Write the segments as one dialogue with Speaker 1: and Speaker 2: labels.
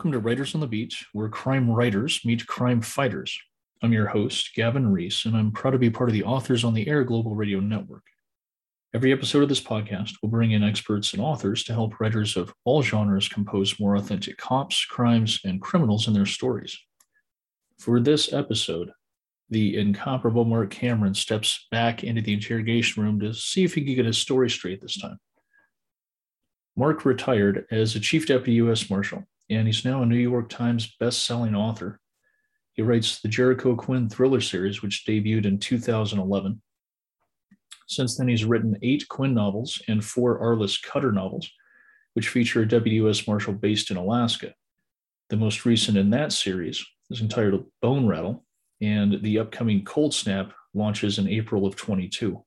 Speaker 1: Welcome to Writers on the Beat, where crime writers meet crime fighters. I'm your host, Gavin Reese, and I'm proud to be part of the Authors on the Air Global Radio Network. Every episode of this podcast will bring in experts and authors to help writers of all genres compose more authentic cops, crimes, and criminals in their stories. For this episode, the incomparable Marc Cameron steps back into the interrogation room to see if he can get his story straight this time. Marc retired as a chief deputy U.S. Marshal, and he's now a New York Times best-selling author. He writes the Jericho Quinn thriller series, which debuted in 2011 since then, he's written eight Quinn novels and four Arliss Cutter novels, which feature a U.S. Marshal based in Alaska. The most recent in that series is entitled Bone Rattle, and the upcoming Cold Snap launches in April of 22.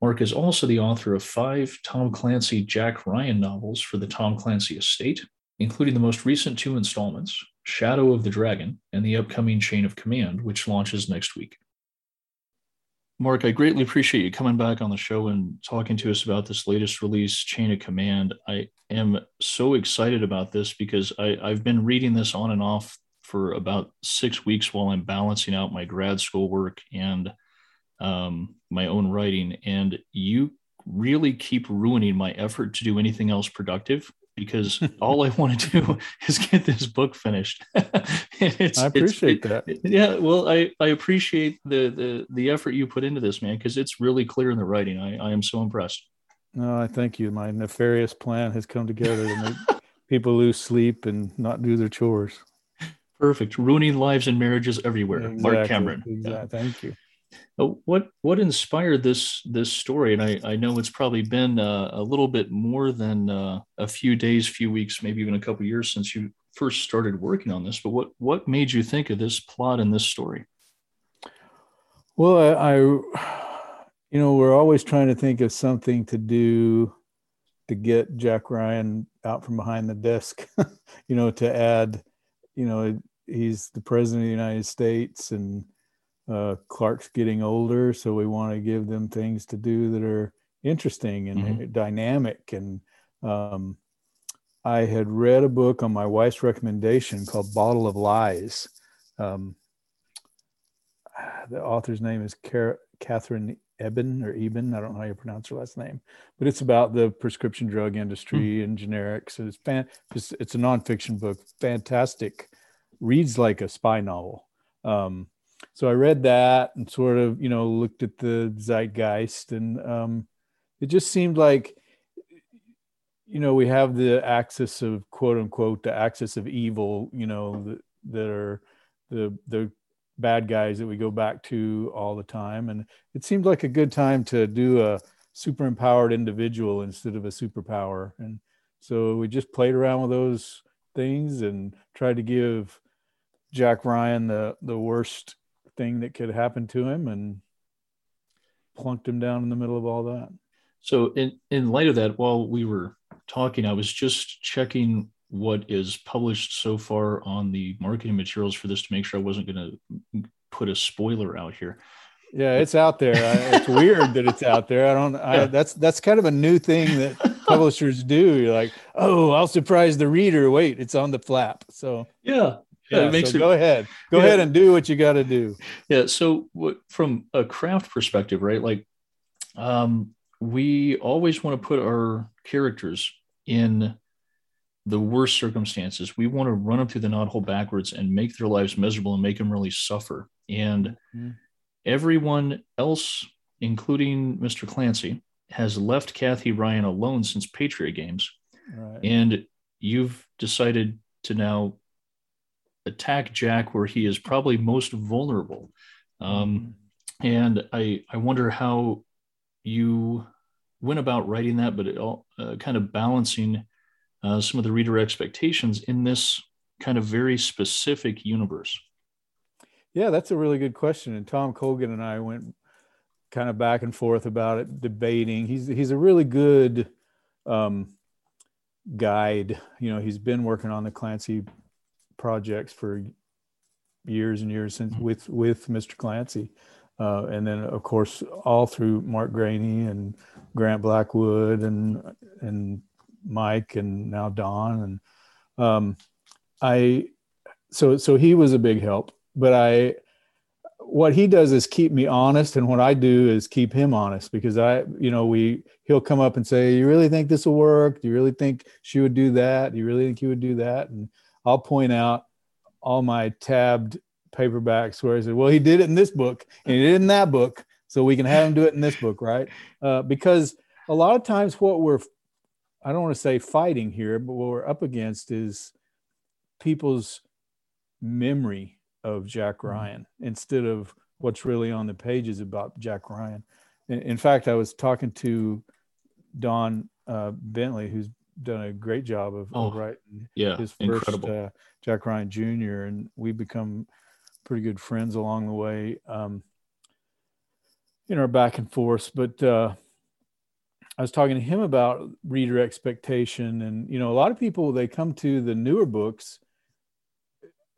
Speaker 1: Marc is also the author of five Tom Clancy Jack Ryan novels for the Tom Clancy estate, including the most recent two installments, Shadow of the Dragon and the upcoming Chain of Command, which launches next week. Marc, I greatly appreciate you coming back on the show and talking to us about this latest release, Chain of Command. I am so excited about this because I, I've been reading this on and off for about six weeks while I'm balancing out my grad school work and um, my own writing. And you really keep ruining my effort to do anything else productive because all I want to do is get this book finished.
Speaker 2: I appreciate that.
Speaker 1: Yeah, well, I, I appreciate the, the the effort you put into this, man, because it's really clear in the writing. I, I am so impressed.
Speaker 2: No, I thank you. My nefarious plan has come together to make people lose sleep and not do their chores.
Speaker 1: Perfect. Ruining lives and marriages everywhere.
Speaker 2: Exactly,
Speaker 1: Marc Cameron.
Speaker 2: Exactly. Yeah. Thank you.
Speaker 1: What what inspired this this story? And I, I know it's probably been uh, a little bit more than uh, a few days, few weeks, maybe even a couple years since you first started working on this. But what what made you think of this plot and this story?
Speaker 2: Well, I, I you know, we're always trying to think of something to do to get Jack Ryan out from behind the desk. you know, to add, you know, he's the president of the United States and uh, Clark's getting older, so we want to give them things to do that are interesting and mm-hmm. dynamic. And um, I had read a book on my wife's recommendation called Bottle of Lies. Um, the author's name is Car- Katherine Eban or Eben. I don't know how you pronounce her last name, but it's about the prescription drug industry mm. and generics. It's fan, it's, it's a nonfiction book, fantastic, reads like a spy novel. Um, so I read that and sort of, you know, looked at the zeitgeist, and um, it just seemed like, you know, we have the axis of quote unquote the axis of evil, you know, that, that are the the bad guys that we go back to all the time, and it seemed like a good time to do a super empowered individual instead of a superpower, and so we just played around with those things and tried to give Jack Ryan the the worst thing that could happen to him and plunked him down in the middle of all that.
Speaker 1: So in in light of that, while we were talking, I was just checking what is published so far on the marketing materials for this to make sure I wasn't going to put a spoiler out here.
Speaker 2: Yeah, it's out there. I, it's weird that it's out there. I don't. I. That's that's kind of a new thing that publishers do. You're like, oh, I'll surprise the reader. Wait, it's on the flap. So
Speaker 1: yeah,
Speaker 2: yeah, it makes so it, go ahead go yeah. ahead and do what you got to do
Speaker 1: yeah so what, from a craft perspective right like um we always want to put our characters in the worst circumstances we want to run them through the knothole backwards and make their lives miserable and make them really suffer and mm-hmm. everyone else including mr clancy has left kathy ryan alone since patriot games right. and you've decided to now attack Jack where he is probably most vulnerable. Um, and I, I wonder how you went about writing that, but it all uh, kind of balancing uh, some of the reader expectations in this kind of very specific universe.
Speaker 2: Yeah, that's a really good question. And Tom Colgan and I went kind of back and forth about it, debating. He's he's a really good um, guide. You know, he's been working on the Clancy projects for years and years since mm-hmm. with with Mr. Clancy, uh, and then of course all through Mark Greaney and Grant Blackwood and and Mike and now Don and um, I so so he was a big help, but I what he does is keep me honest and what I do is keep him honest because I you know we he'll come up and say you really think this will work do you really think she would do that do you really think he would do that and I'll point out all my tabbed paperbacks where I said well he did it in this book and he did it in that book so we can have him do it in this book right uh, because a lot of times what we're I don't want to say fighting here but what we're up against is people's memory of Jack mm-hmm. Ryan instead of what's really on the pages about Jack Ryan. In, in fact, I was talking to Don uh, Bentley, who's done a great job of,
Speaker 1: oh,
Speaker 2: of writing
Speaker 1: yeah,
Speaker 2: his first
Speaker 1: incredible.
Speaker 2: Uh, Jack Ryan Jr. and we become pretty good friends along the way um, in our back and forth. But uh, I was talking to him about reader expectation, and you know, a lot of people they come to the newer books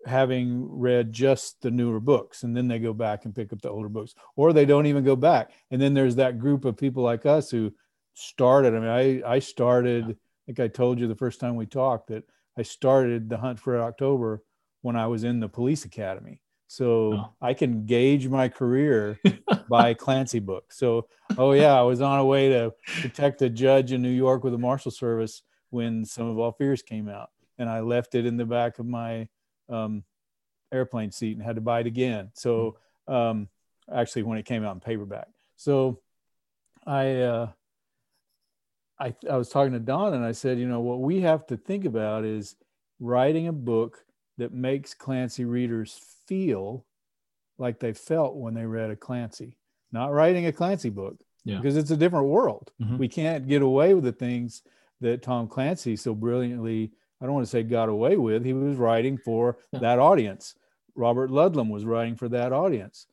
Speaker 2: having read just the newer books and then they go back and pick up the older books or they don't even go back and then there's that group of people like us who started i mean i i started think i told you the first time we talked that i started the hunt for october when i was in the police academy so oh. i can gauge my career by clancy book so oh yeah i was on a way to protect a judge in new york with the marshal service when Sum of All Fears came out and i left it in the back of my um, airplane seat and had to buy it again. So hmm. um, actually, when it came out in paperback, so I, uh, I I was talking to Don and I said, you know, what we have to think about is writing a book that makes Clancy readers feel like they felt when they read a Clancy, not writing a Clancy book yeah. because it's a different world. Mm-hmm. We can't get away with the things that Tom Clancy so brilliantly I don't want to say got away with. He was writing for yeah. that audience. Robert Ludlum was writing for that audience.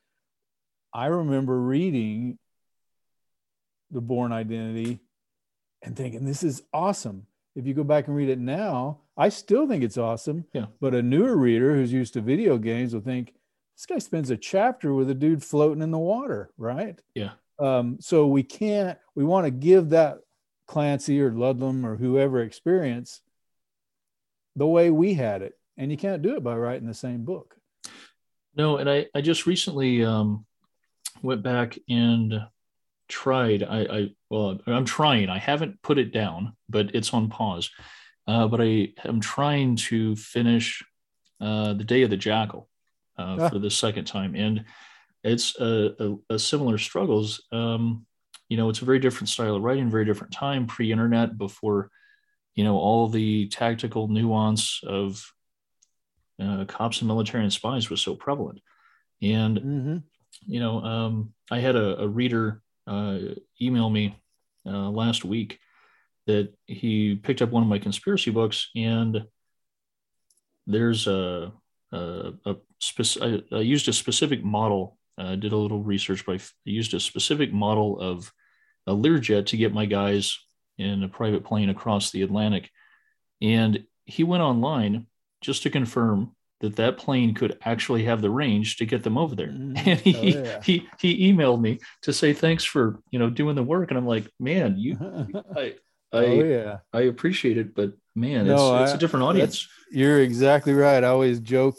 Speaker 2: I remember reading The Bourne Identity and thinking, this is awesome. If you go back and read it now, I still think it's awesome.
Speaker 1: Yeah.
Speaker 2: But a newer reader who's used to video games will think, this guy spends a chapter with a dude floating in the water, right?
Speaker 1: Yeah.
Speaker 2: Um, so we can't, we want to give that Clancy or Ludlum or whoever experience the way we had it. And you can't do it by writing the same book.
Speaker 1: No, and I, I just recently um, went back and tried. I, I well, I'm trying. I haven't put it down, but it's on pause. Uh, but I am trying to finish uh, the Day of the Jackal uh, ah. for the second time, and it's a, a, a similar struggles. Um, you know, it's a very different style of writing, very different time, pre-internet, before you know all the tactical nuance of uh, cops and military and spies was so prevalent and mm-hmm. you know um, i had a, a reader uh, email me uh, last week that he picked up one of my conspiracy books and there's a, a, a I, I, used a specific model uh, did a little research but i used a specific model of a learjet to get my guys in a private plane across the Atlantic. And he went online just to confirm that that plane could actually have the range to get them over there. Mm, and he, oh, yeah. he, he emailed me to say, thanks for, you know, doing the work. And I'm like, man, you, I, I, oh, yeah. I appreciate it, but man, no, it's, it's a different audience.
Speaker 2: You're exactly right. I always joke,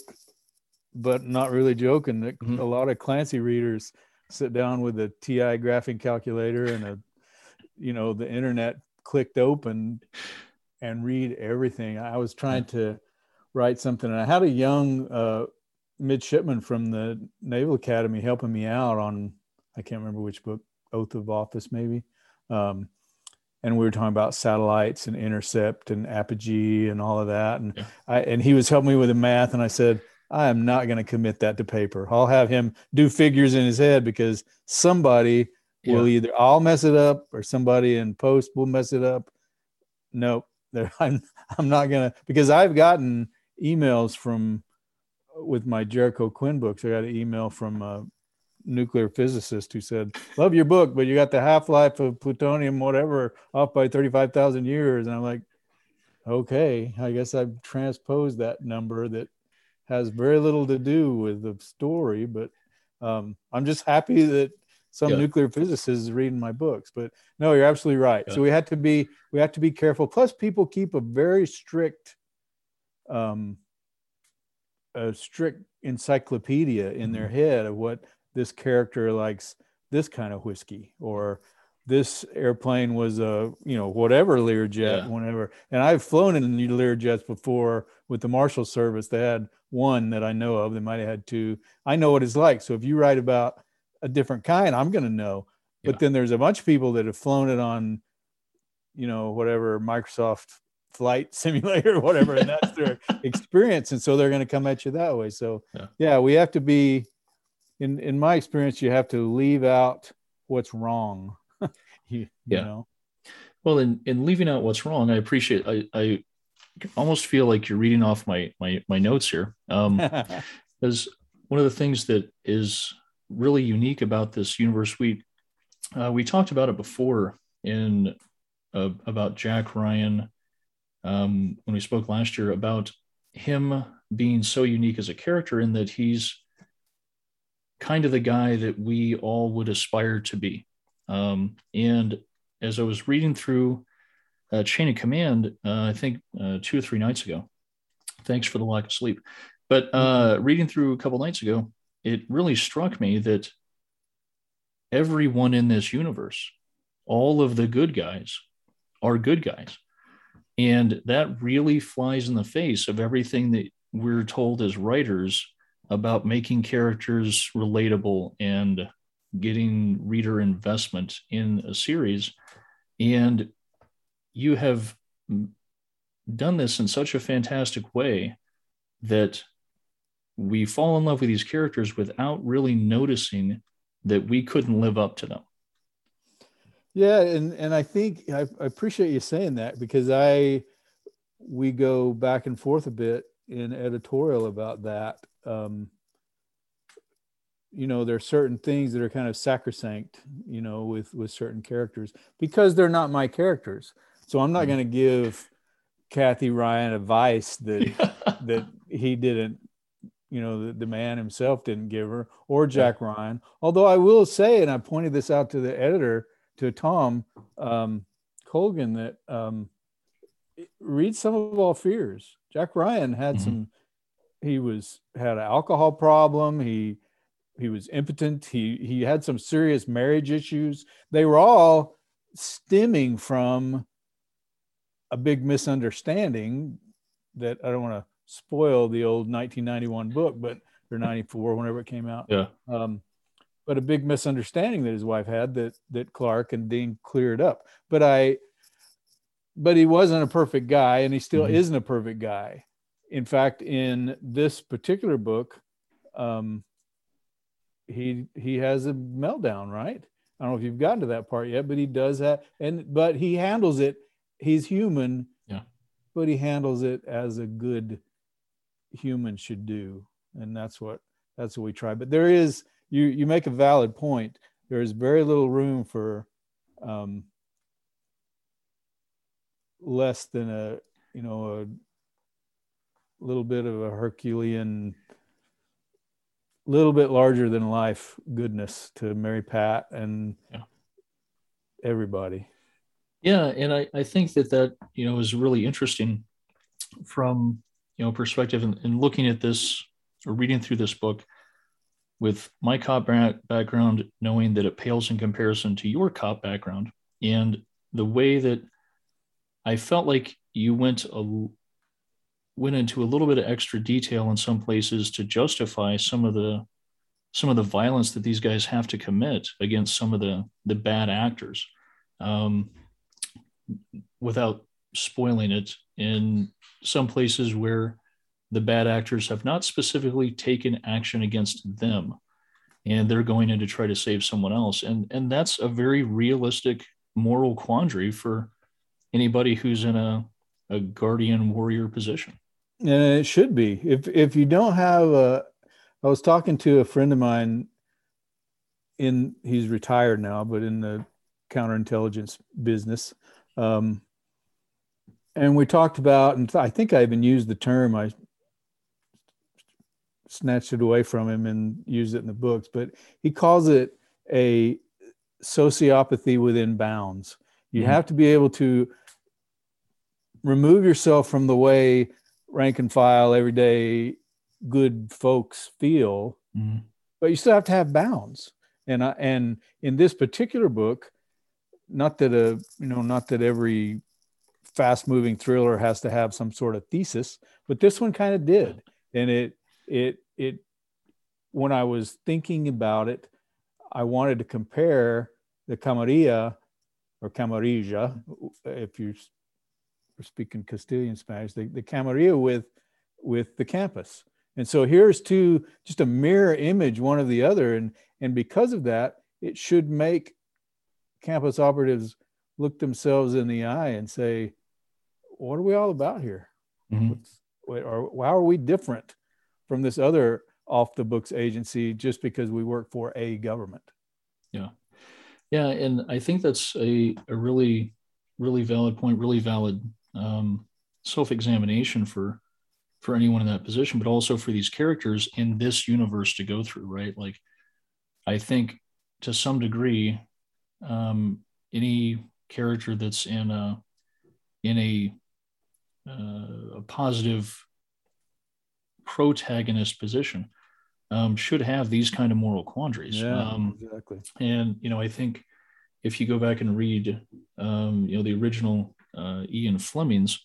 Speaker 2: but not really joking that mm-hmm. a lot of Clancy readers sit down with a TI graphing calculator and a, you know, the internet clicked open and read everything. I was trying to write something, and I had a young uh, midshipman from the Naval Academy helping me out on I can't remember which book, Oath of Office, maybe. Um, and we were talking about satellites and intercept and apogee and all of that. And yeah. I and he was helping me with the math, and I said. I am not going to commit that to paper. I'll have him do figures in his head because somebody yeah. will either I'll mess it up or somebody in post will mess it up. Nope. I'm I'm not gonna because I've gotten emails from with my Jericho Quinn books. I got an email from a nuclear physicist who said, "Love your book, but you got the half life of plutonium, whatever, off by thirty five thousand years." And I'm like, "Okay, I guess I've transposed that number that has very little to do with the story, but um, I'm just happy that some yeah. nuclear physicist is reading my books but no you're absolutely right yeah. so we had to be we have to be careful plus people keep a very strict um, a strict encyclopedia in their head of what this character likes this kind of whiskey or this airplane was a you know whatever Learjet, yeah. whatever. And I've flown in Learjets before with the Marshal Service. They had one that I know of. They might have had two. I know what it's like. So if you write about a different kind, I'm going to know. But then there's a bunch of people that have flown it on, you know, whatever Microsoft flight simulator or whatever, and that's their experience. And so they're going to come at you that way. So yeah. yeah, we have to be. In in my experience, you have to leave out what's wrong you, yeah. know
Speaker 1: well in in leaving out what's wrong i appreciate i i almost feel like you're reading off my my my notes here um because one of the things that is really unique about this universe we uh, we talked about it before in uh, about jack ryan um, when we spoke last year about him being so unique as a character in that he's kind of the guy that we all would aspire to be um, and as I was reading through uh, Chain of Command, uh, I think uh, two or three nights ago, thanks for the lack of sleep, but uh, mm-hmm. reading through a couple nights ago, it really struck me that everyone in this universe, all of the good guys, are good guys. And that really flies in the face of everything that we're told as writers about making characters relatable and getting reader investment in a series. And you have done this in such a fantastic way that we fall in love with these characters without really noticing that we couldn't live up to them.
Speaker 2: Yeah, and and I think I, I appreciate you saying that because I we go back and forth a bit in editorial about that. Um, you know there are certain things that are kind of sacrosanct you know with with certain characters because they're not my characters so i'm not mm-hmm. going to give kathy ryan advice that yeah. that he didn't you know the, the man himself didn't give her or jack ryan although i will say and i pointed this out to the editor to tom um, colgan that um, read sum of all fears jack ryan had mm-hmm. some he was had an alcohol problem he he was impotent. He he had some serious marriage issues. They were all stemming from a big misunderstanding that I don't want to spoil the old 1991 book, but or 94 whenever it came out.
Speaker 1: Yeah.
Speaker 2: Um, but a big misunderstanding that his wife had that that Clark and Dean cleared up. But I but he wasn't a perfect guy and he still mm-hmm. isn't a perfect guy. In fact, in this particular book, um, he he has a meltdown, right? I don't know if you've gotten to that part yet, but he does that, and but he handles it. He's human,
Speaker 1: yeah,
Speaker 2: but he handles it as a good human should do, and that's what that's what we try. But there is you you make a valid point. There is very little room for um, less than a you know a little bit of a Herculean little bit larger than life goodness to Mary Pat and yeah. everybody.
Speaker 1: Yeah, and I, I think that that you know is really interesting from you know perspective and, and looking at this or reading through this book with my cop background, knowing that it pales in comparison to your cop background, and the way that I felt like you went a went into a little bit of extra detail in some places to justify some of the some of the violence that these guys have to commit against some of the the bad actors um, without spoiling it in some places where the bad actors have not specifically taken action against them and they're going in to try to save someone else. And and that's a very realistic moral quandary for anybody who's in a a guardian warrior position.
Speaker 2: And it should be. If if you don't have a i was talking to a friend of mine in he's retired now but in the counterintelligence business um, and we talked about and i think i even used the term i snatched it away from him and used it in the books but he calls it a sociopathy within bounds you mm-hmm. have to be able to remove yourself from the way rank and file, everyday good folks feel,
Speaker 1: Mhm.
Speaker 2: but you still have to have bounds. And I, and in this particular book, not that a you know not that every fast moving thriller has to have some sort of thesis, but this one kind of did. And it it it when I was thinking about it, I wanted to compare the Camarilla or Camarilla, if you're speaking Castilian Spanish, the, the Camarilla with with the campus. And so here's two, just a mirror image, one of the other. And, and because of that, it should make campus operatives look themselves in the eye and say, what are we all about here?
Speaker 1: Mhm.
Speaker 2: What, or how are we different from this other off the books agency just because we work for a government?
Speaker 1: Yeah, Yeah. and I think that's a, a really, really valid point, really valid um, self-examination for for anyone in that position, but also for these characters in this universe to go through, right? Like, I think to some degree, um, any character that's in a in a uh, a positive protagonist position um, should have these kind of moral quandaries. Um,
Speaker 2: exactly.
Speaker 1: and you know, I think if you go back and read, um, you know, the original uh, Ian Fleming's,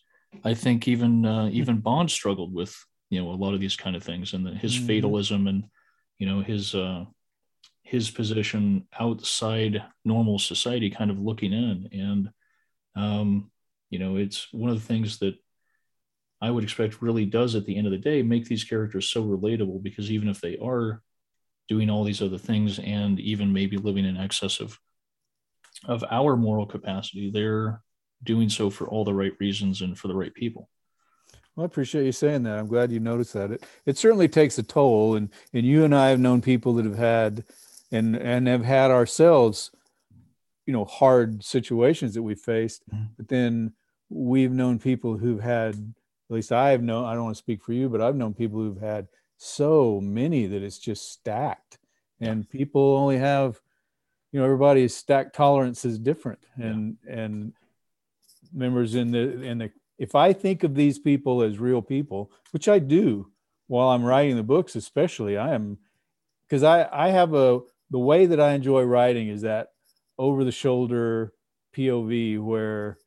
Speaker 1: I think even uh, even Bond struggled with you know a lot of these kind of things and the, his
Speaker 2: Mhm.
Speaker 1: fatalism and you know his uh, his position outside normal society, kind of looking in, and um, you know, it's one of the things that I would expect really does at the end of the day make these characters so relatable because even if they are doing all these other things and even maybe living in excess of of our moral capacity, they're doing so for all the right reasons and for the right people.
Speaker 2: Well, I appreciate you saying that. I'm glad you noticed that. It it certainly takes a toll, and and you and I have known people that have had, and and have had ourselves, you know, hard situations that we faced.
Speaker 1: Mhm.
Speaker 2: But then we've known people who've had, at least I have known. I don't want to speak for you, but I've known people who've had so many that it's just stacked, and people only have, you know, everybody's stack tolerance is different, and and members in the in the if I think of these people as real people, which I do while I'm writing the books, especially, I am because I, I have a the way that I enjoy writing is that over the shoulder POV where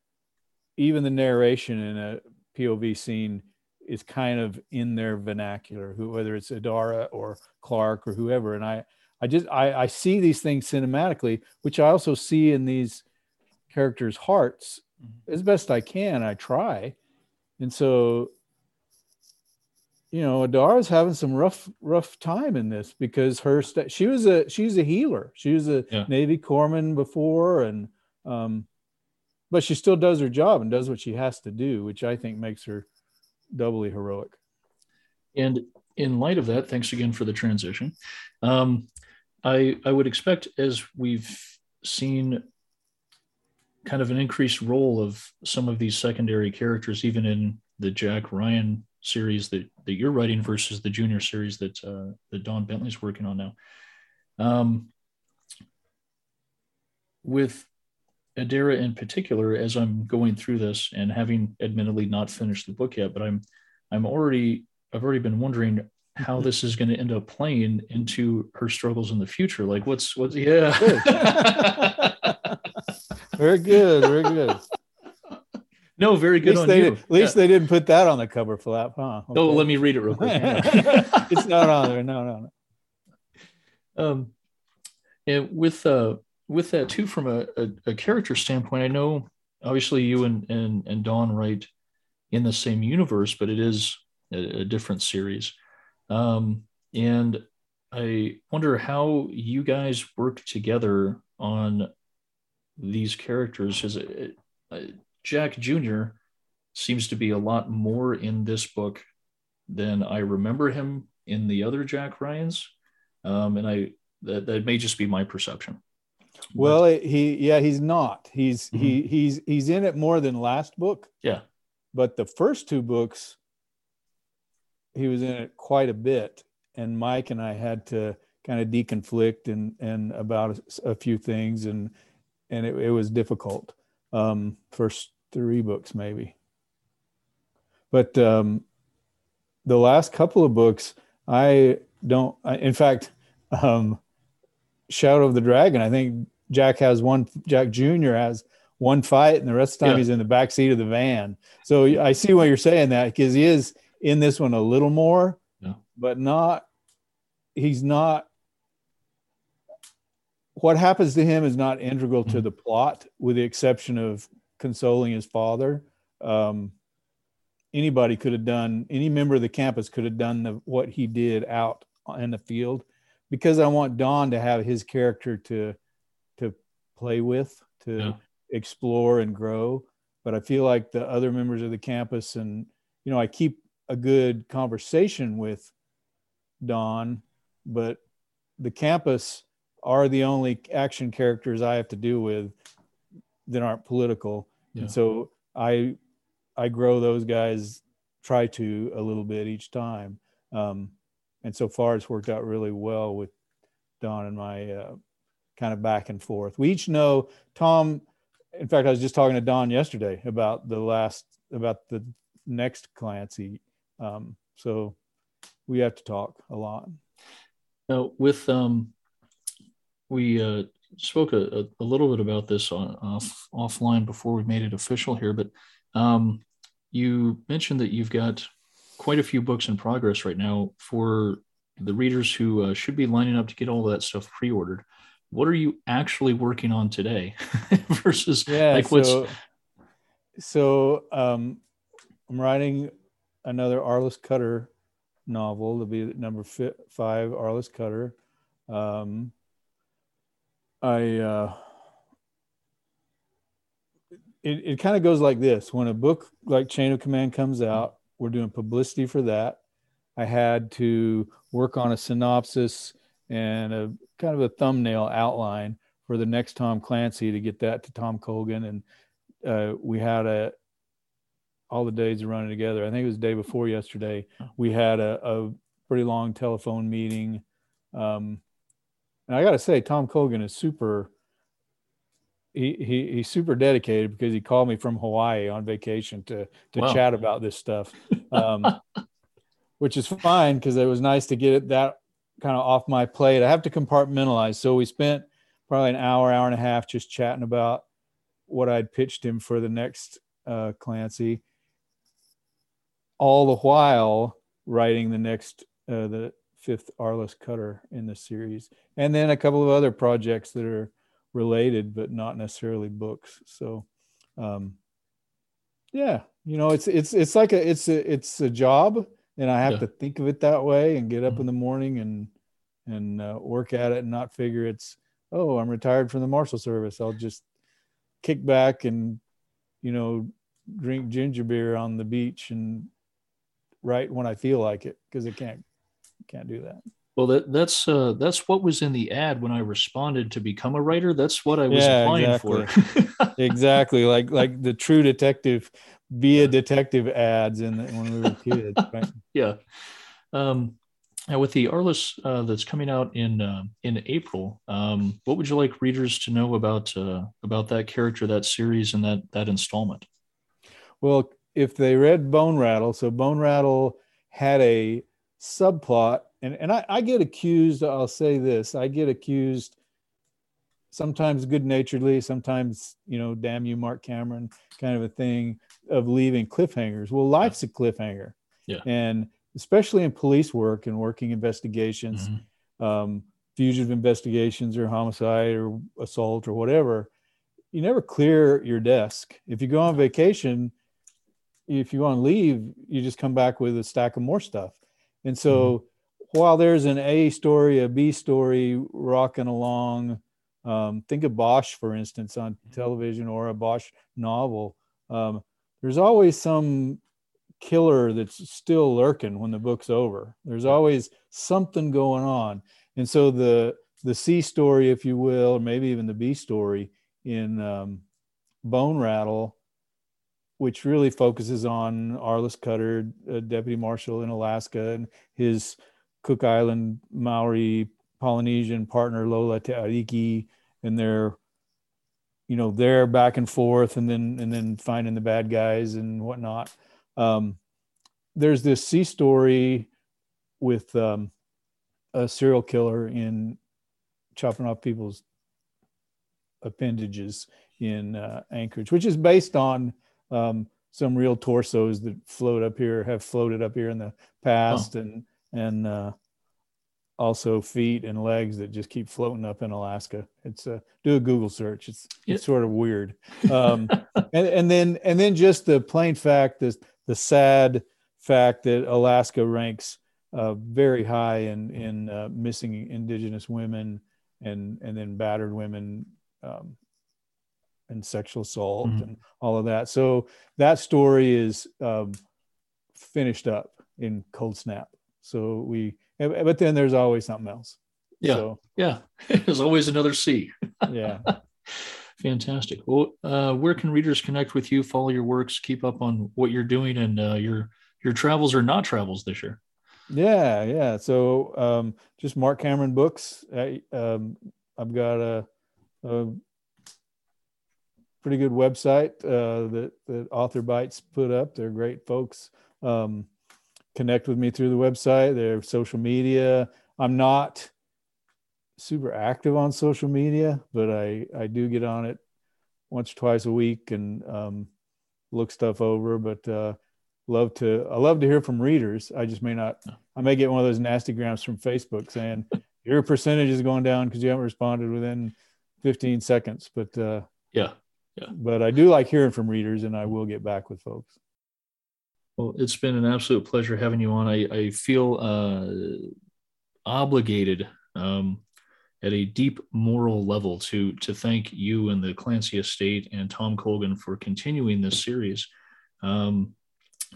Speaker 2: even the narration in a POV scene is kind of in their vernacular, who whether it's Adara or Clark or whoever. And I I just I, I see these things cinematically, which I also see in these characters' hearts as best I can. I try, and so you know, Adara's having some rough rough time in this because her st- she was a she's a healer. She was a
Speaker 1: Yeah.
Speaker 2: Navy corpsman before, and um, but she still does her job and does what she has to do, which I think makes her doubly heroic.
Speaker 1: And in light of that, thanks again for the transition. Um, I I would expect as we've seen kind of an increased role of some of these secondary characters, even in the Jack Ryan series that, that you're writing versus the junior series that uh, that Don Bentley's working on now. Um, with Adara in particular, as I'm going through this and having admittedly not finished the book yet, but I'm I'm already I've already been wondering how this is going to end up playing into her struggles in the future. Like what's what's yeah.
Speaker 2: Very good, very good.
Speaker 1: No, very good
Speaker 2: least,
Speaker 1: on
Speaker 2: they,
Speaker 1: you.
Speaker 2: did- at least they didn't put that on the cover flap, huh?
Speaker 1: Yeah. Oh, let me read it real quick.
Speaker 2: It's not on there. No, no, no.
Speaker 1: um, and with uh, with that too, from a, a, a character standpoint, I know obviously you and and and Don write in the same universe, but it is a, a different series. Um, and I wonder how you guys work together on these characters. Is it, uh, Jack Jr. seems to be a lot more in this book than I remember him in the other Jack Ryans. Um, and I that, that may just be my perception.
Speaker 2: Well, he yeah, he's not. He's he he's he's in it more than last book.
Speaker 1: Yeah.
Speaker 2: But the first two books, he was in it quite a bit, and Mike and I had to kind of deconflict and and about a, a few things, and and it, it was difficult. Um, first three books maybe, but um, the last couple of books, I don't. I, in fact, um, Shadow of the Dragon. I think Jack has one. Jack Junior has one fight, and the rest of the time
Speaker 1: Yeah.
Speaker 2: he's in the back seat of the van. So I see why you're saying that because he is in this one a little more,
Speaker 1: Yeah.
Speaker 2: but not. He's not. What happens to him is not integral to
Speaker 1: Mhm.
Speaker 2: the plot, with the exception of consoling his father. Um, anybody could have done. Any member of the campus could have done the, what he did out in the field, because I want Don to have his character to to play with, to
Speaker 1: Yeah.
Speaker 2: explore and grow. But I feel like the other members of the campus, and you know, I keep a good conversation with Don, but the campus are the only action characters I have to do with that aren't political.
Speaker 1: Yeah.
Speaker 2: And so I I grow those guys, try to a little bit each time. Um, and so far it's worked out really well with Don and my uh, kind of back and forth. We each know Tom. In fact, I was just talking to Don yesterday about the last about the next Clancy. Um, so we have to talk a lot.
Speaker 1: Now, with um, we uh, spoke a, a, little bit about this on, off offline before we made it official here, but um, you mentioned that you've got quite a few books in progress right now for the readers who uh, should be lining up to get all that stuff pre-ordered. What are you actually working on today? Versus
Speaker 2: yeah
Speaker 1: like what's
Speaker 2: so, so um i'm writing another arliss cutter novel to be number fi- five arliss cutter. Um i uh it, it kind of goes like this. When a book like chain of command comes out we're doing publicity for that. I had to work on a synopsis and a kind of a thumbnail outline for the next Tom Clancy to get that to Tom Colgan. And uh, we had a, all the days of running together. I think it was the day before yesterday. We had a, a pretty long telephone meeting. Um, and I got to say, Tom Colgan is super. He, he he's super dedicated because he called me from Hawaii on vacation to to
Speaker 1: Wow.
Speaker 2: chat about this stuff, um, which is fine because it was nice to get it that kind of off my plate. I have to compartmentalize. So we spent probably an hour, hour and a half just chatting about what I'd pitched him for the next uh, Clancy, all the while writing the next, uh, the fifth Arliss Cutter in the series, and then a couple of other projects that are related but not necessarily books. So, um, yeah, you know, it's it's it's like a it's a it's a job, and I have
Speaker 1: Yeah.
Speaker 2: to think of it that way and get up
Speaker 1: Mhm.
Speaker 2: in the morning and and uh, work at it and not figure it's oh I'm retired from the marshal service. I'll just kick back and you know drink ginger beer on the beach and write when I feel like it because I can't can't do that.
Speaker 1: well that that's uh, that's what was in the ad when I responded to become a writer. That's what I was
Speaker 2: Yeah,
Speaker 1: applying for.
Speaker 2: exactly like like the true detective be a detective ads in the, when we were kids right?
Speaker 1: yeah. Um, now with the Arliss uh, that's coming out in uh, in April, um, what would you like readers to know about uh, about that character, that series, and that that installment?
Speaker 2: well if they read bone rattle so bone rattle had a subplot and and I, I get accused i'll say this i get accused sometimes good naturedly sometimes you know damn you marc cameron kind of a thing of leaving cliffhangers well life's a cliffhanger
Speaker 1: Yeah.
Speaker 2: and especially in police work and working investigations
Speaker 1: Mhm.
Speaker 2: um, fugitive investigations or homicide or assault or whatever, you never clear your desk. If you go on vacation, if you go on leave, you just come back with a stack of more stuff. And so while there's an A story, a B story rocking along, um, think of Bosch, for instance, on television or a Bosch novel. Um, there's always some killer that's still lurking when the book's over. There's always something going on. And so the the C story, if you will, or maybe even the B story in um, Bone Rattle, which really focuses on Arliss Cutter, a deputy marshal in Alaska, and his Cook Island Maori Polynesian partner Lola Teariki, and their you know their back and forth, and then and then finding the bad guys and whatnot. Um, there's this C story with um, a serial killer in chopping off people's appendages in uh, Anchorage, which is based on um, some real torsos that float up here, have floated up here in the past, oh. and and uh, also feet and legs that just keep floating up in Alaska. It's a uh, do a Google search. It's it's sort of weird. Um, and and then and then just the plain fact that the sad fact that Alaska ranks uh, very high in in uh, missing Indigenous women and and then battered women um, and sexual assault mm-hmm. and all of that. So that story is um, finished up in Cold Snap. So we, but then there's always something else.
Speaker 1: Yeah, so, yeah. There's always another C.
Speaker 2: yeah.
Speaker 1: Fantastic. Well, uh, where can readers connect with you, follow your works, keep up on what you're doing, and uh, your your travels or not travels this year?
Speaker 2: Yeah, yeah. So um, just Marc Cameron books. I, um, I've got a, a, pretty good website uh, that that AuthorBytes put up. They're great folks. Um, connect with me through the website. Their social media. I'm not super active on social media, but I I do get on it once or twice a week and um, look stuff over. But uh, love to I love to hear from readers. I just may not. I may get one of those nasty grams from Facebook saying your percentage is going down because you haven't responded within 15 seconds. But uh,
Speaker 1: yeah, yeah.
Speaker 2: But I do like hearing from readers, and I will get back with folks.
Speaker 1: Well, it's been an absolute pleasure having you on. I, I feel uh, obligated um, at a deep moral level to to thank you and the Clancy Estate and Tom Colgan for continuing this series. Um,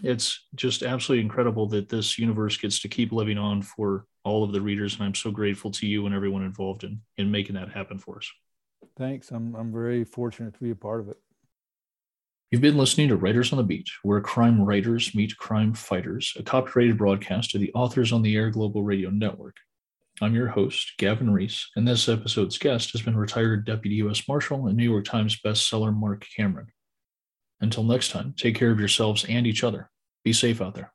Speaker 1: it's just absolutely incredible that this universe gets to keep living on for all of the readers, and I'm so grateful to you and everyone involved in in making that happen for us.
Speaker 2: Thanks. I'm I'm very fortunate to be a part of it.
Speaker 1: You've been listening to Writers on the Beat, where crime writers meet crime fighters, a copyrighted broadcast of the Authors on the Air Global Radio Network. I'm your host, Gavin Reese, and this episode's guest has been retired Deputy U.S. Marshal and New York Times bestseller Marc Cameron. Until next time, take care of yourselves and each other. Be safe out there.